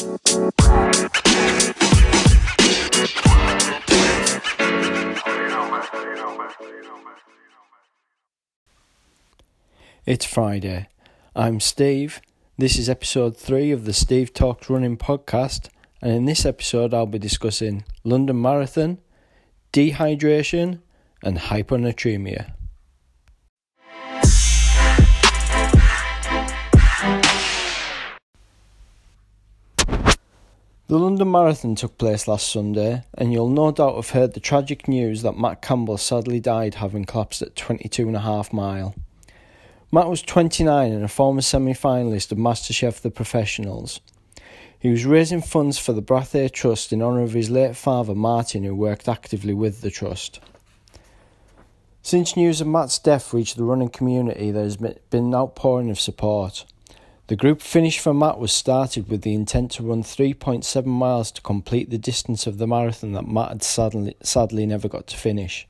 It's Friday. I'm Steve. This is episode 3 of the Steve Talks Running podcast, and in this episode, I'll be discussing London Marathon, dehydration, and hyponatremia. The London Marathon took place last Sunday, and you'll no doubt have heard the tragic news that Matt Campbell sadly died having collapsed at 22.5 mile. Matt was 29 and a former semi finalist of MasterChef The Professionals. He was raising funds for the Brathay Trust in honour of his late father Martin, who worked actively with the Trust. Since news of Matt's death reached the running community, there has been an outpouring of support. The group Finish for Matt was started with the intent to run 3.7 miles to complete the distance of the marathon that Matt had sadly, sadly never got to finish.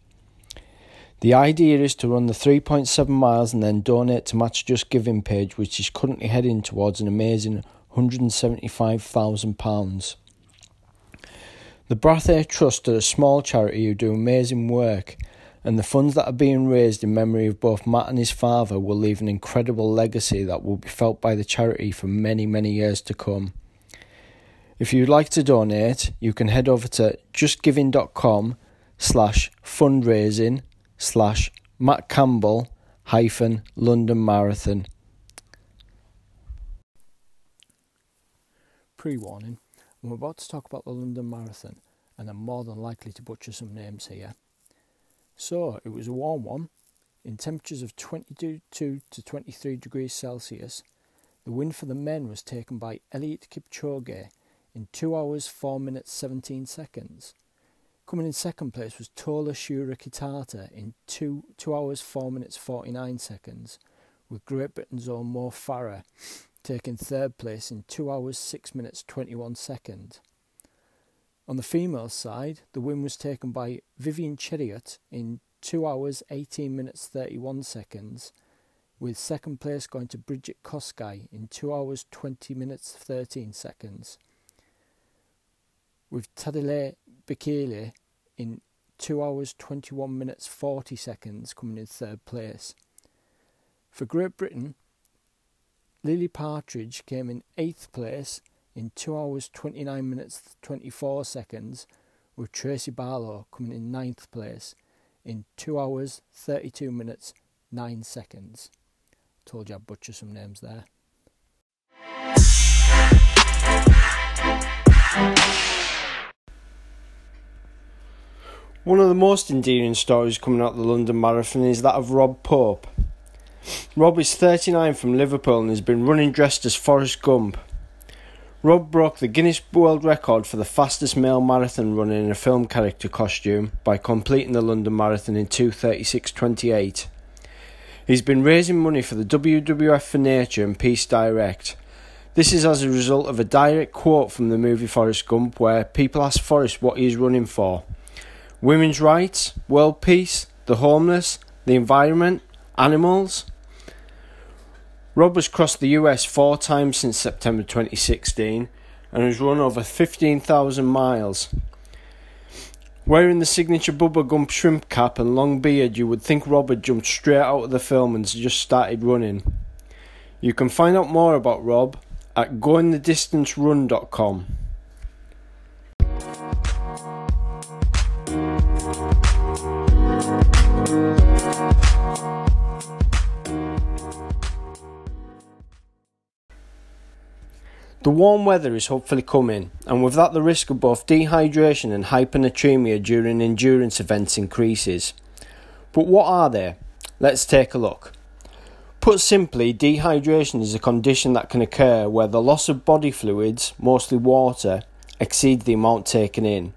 The idea is to run the 3.7 miles and then donate to Matt's Just Giving page, which is currently heading towards an amazing £175,000. The Brathay Trust are a small charity who do amazing work, and the funds that are being raised in memory of both Matt and his father will leave an incredible legacy that will be felt by the charity for many, many years to come. If you'd like to donate, you can head over to justgiving.com slash fundraising slash Matt Campbell hyphen London Marathon. Pre warning I'm about to talk about the London Marathon and I'm more than likely to butcher some names here. So, it was a warm one in temperatures of 22 to 23 degrees Celsius. The win for the men was taken by Eliud Kipchoge in 2 hours 4 minutes 17 seconds. Coming in second place was Tola Shura Kitata in 2, two hours 4 minutes 49 seconds, with Great Britain's own Mo Farah taking third place in 2 hours 6 minutes 21 seconds. On the female side, the win was taken by Vivian Cheruiyot in 2 hours 18 minutes 31 seconds, with second place going to Brigid Kosgei in 2 hours 20 minutes 13 seconds. With Tadele Bekele in 2 hours 21 minutes 40 seconds, coming in third place. For Great Britain, Lily Partridge came in eighth place in 2 hours 29 minutes 24 seconds, with Tracy Barlow coming in ninth place in 2 hours 32 minutes 9 seconds. Told you I'd butcher some names there. One of the most endearing stories coming out of the London Marathon is that of Rob Pope. Rob is 39 from Liverpool and has been running dressed as Forrest Gump. Rob broke the Guinness World Record for the fastest male marathon runner in a film character costume by completing the London Marathon in 2:36:28. He's been raising money for the WWF for Nature and Peace Direct. This is as a result of a direct quote from the movie Forrest Gump where people ask Forrest what he is running for women's rights, world peace, the homeless, the environment, animals. Rob has crossed the US four times since September 2016 and has run over 15,000 miles. Wearing the signature Bubba Gump shrimp cap and long beard, you would think Rob had jumped straight out of the film and just started running. You can find out more about Rob at goingthedistancerun.com. The warm weather is hopefully coming, and with that, the risk of both dehydration and hyponatremia during endurance events increases. But what are they? Let's take a look. Put simply, dehydration is a condition that can occur where the loss of body fluids, mostly water, exceeds the amount taken in.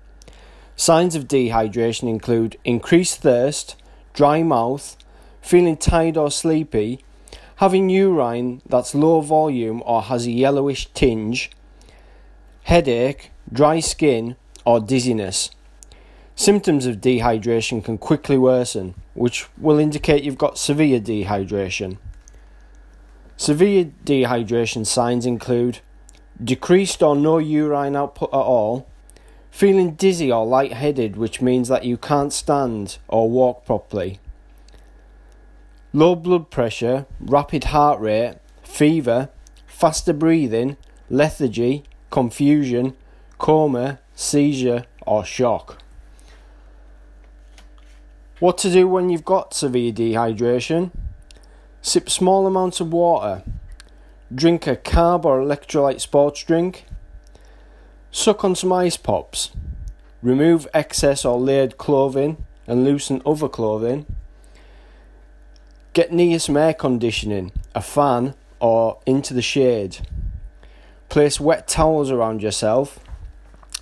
Signs of dehydration include increased thirst, dry mouth, feeling tired or sleepy, having urine that's low volume or has a yellowish tinge, headache, dry skin, or dizziness. Symptoms of dehydration can quickly worsen, which will indicate you've got severe dehydration. Severe dehydration signs include decreased or no urine output at all, feeling dizzy or lightheaded, which means that you can't stand or walk properly, low blood pressure, rapid heart rate, fever, faster breathing, lethargy, confusion, coma, seizure, or shock. What to do when you've got severe dehydration? Sip small amounts of water. Drink a carb or electrolyte sports drink. Suck on some ice pops. Remove excess or layered clothing and loosen other clothing. Get near some air conditioning, a fan, or into the shade. Place wet towels around yourself.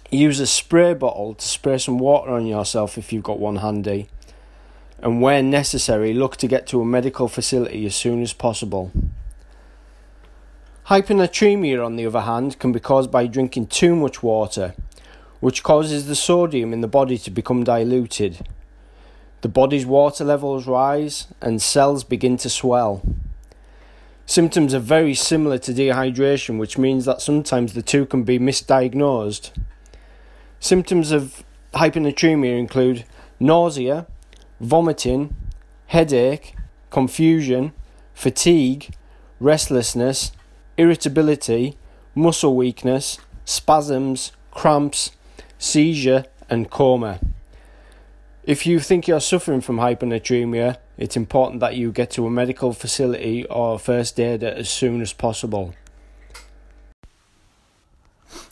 Use a spray bottle to spray some water on yourself if you've got one handy. And where necessary, look to get to a medical facility as soon as possible. Hyponatremia, on the other hand, can be caused by drinking too much water, which causes the sodium in the body to become diluted. The body's water levels rise and cells begin to swell. Symptoms are very similar to dehydration, which means that sometimes the two can be misdiagnosed. Symptoms of hyponatremia include nausea, vomiting, headache, confusion, fatigue, restlessness, irritability, muscle weakness, spasms, cramps, seizure, and coma. If you think you're suffering from hyponatremia, it's important that you get to a medical facility or first aid as soon as possible.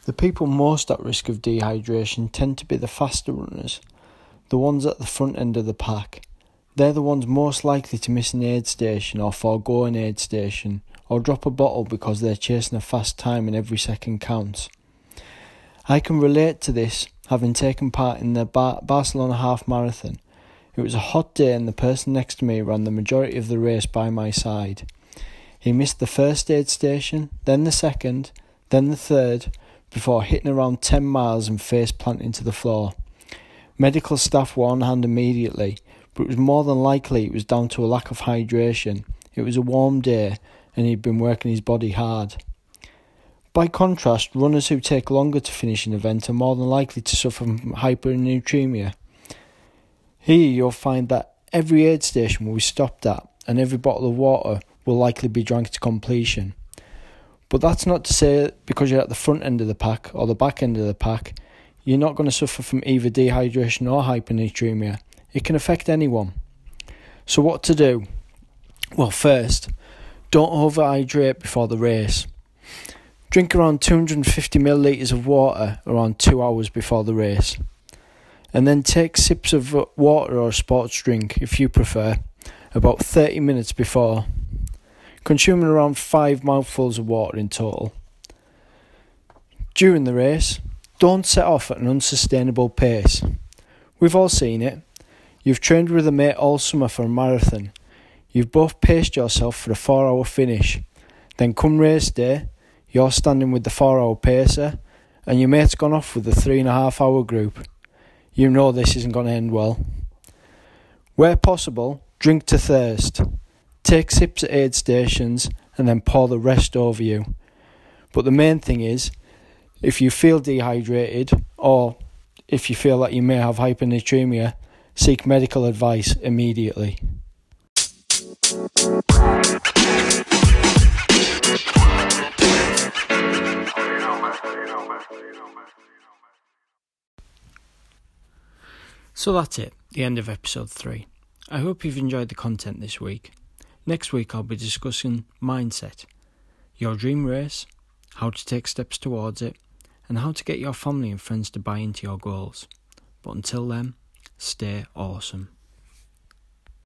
The people most at risk of dehydration tend to be the faster runners, the ones at the front end of the pack. They're the ones most likely to miss an aid station or forego an aid station or drop a bottle because they're chasing a fast time and every second counts. I can relate to this having taken part in the Bar- Barcelona half marathon. It was a hot day and the person next to me ran the majority of the race by my side. He missed the first aid station, then the second, then the third, before hitting around 10 miles and face planting to the floor. Medical staff were on hand immediately, but it was more than likely it was down to a lack of hydration. It was a warm day and he'd been working his body hard. By contrast, runners who take longer to finish an event are more than likely to suffer from hyponatremia. Here you'll find that every aid station will be stopped at and every bottle of water will likely be drank to completion. But that's not to say because you're at the front end of the pack or the back end of the pack, you're not going to suffer from either dehydration or hyponatremia. It can affect anyone. So, what to do? Well, first, don't overhydrate before the race. Drink around 250 millilitres of water around two hours before the race. And then take sips of uh, water or sports drink, if you prefer, about 30 minutes before. Consuming around 5 mouthfuls of water in total. During the race, don't set off at an unsustainable pace. We've all seen it. You've trained with a mate all summer for a marathon. You've both paced yourself for a four hour finish. Then come race day, you're standing with the four hour pacer, and your mate's gone off with the three and a half hour group. You know this isn't going to end well. Where possible, drink to thirst. Take sips at aid stations and then pour the rest over you. But the main thing is, if you feel dehydrated or if you feel that you may have hyponatremia, seek medical advice immediately. So that's it, the end of episode 3. I hope you've enjoyed the content this week. Next week I'll be discussing mindset, your dream race, how to take steps towards it, and how to get your family and friends to buy into your goals. But until then, stay awesome.